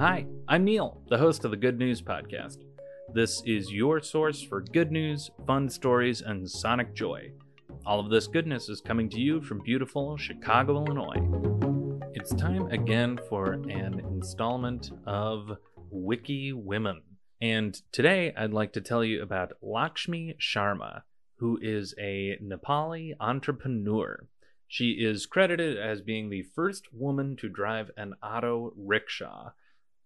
Hi, I'm Neil, the host of the Good News Podcast. This is your source for good news, fun stories, and sonic joy. All of this goodness is coming to you from beautiful Chicago, Illinois. It's time again for an installment of Wiki Women. And today I'd like to tell you about Laxmi Sharma, who is a Nepali entrepreneur. She is credited as being the first woman to drive an auto rickshaw.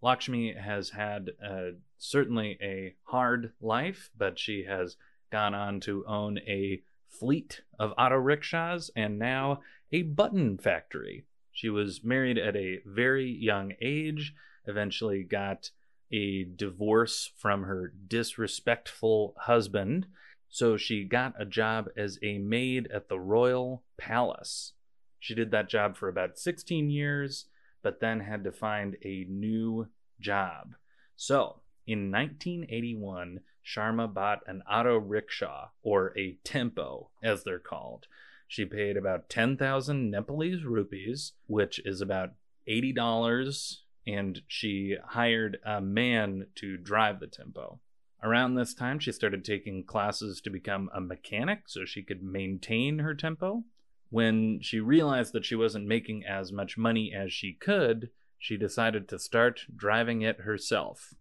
Laxmi has had uh, certainly a hard life, but she has gone on to own a fleet of auto rickshaws and now a button factory. She was married at a very young age, eventually got a divorce from her disrespectful husband, so she got a job as a maid at the Royal Palace. She did that job for about 16 years, but then had to find a new job. So, in 1981, Sharma bought an auto rickshaw, or a tempo, as they're called. She paid about 10,000 Nepalese rupees, which is about $80, and she hired a man to drive the tempo. Around this time, she started taking classes to become a mechanic so she could maintain her tempo. When she realized that she wasn't making as much money as she could, she decided to start driving it herself.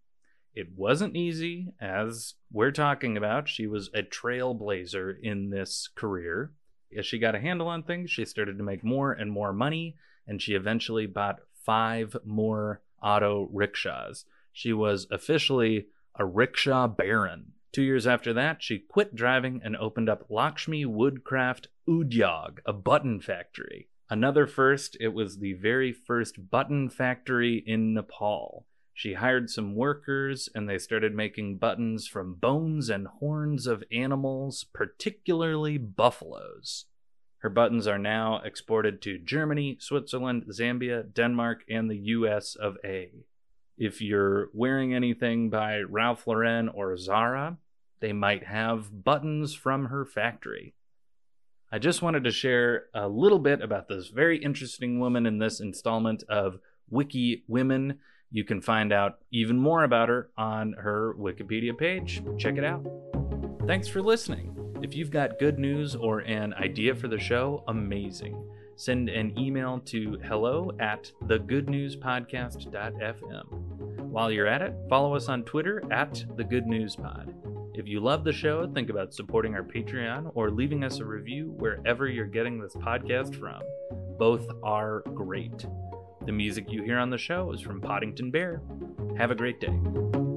It wasn't easy, as we're talking about. She was a trailblazer in this career. As she got a handle on things, she started to make more and more money, and she eventually bought five more auto rickshaws. She was officially a rickshaw baron. Two years after that, she quit driving and opened up Laxmi Woodcraft Udyog, a button factory. Another first, it was the very first button factory in Nepal. She hired some workers and they started making buttons from bones and horns of animals, particularly buffaloes. Her buttons are now exported to Germany, Switzerland, Zambia, Denmark, and the US of A. If you're wearing anything by Ralph Lauren or Zara, they might have buttons from her factory. I just wanted to share a little bit about this very interesting woman in this installment of Wiki Women. You can find out even more about her on her Wikipedia page. Check it out. Thanks for listening. If you've got good news or an idea for the show, amazing. Send an email to hello at thegoodnewspodcast.fm. While you're at it, follow us on Twitter at thegoodnewspod. If you love the show, think about supporting our Patreon or leaving us a review wherever you're getting this podcast from. Both are great. The music you hear on the show is from Poddington Bear. Have a great day.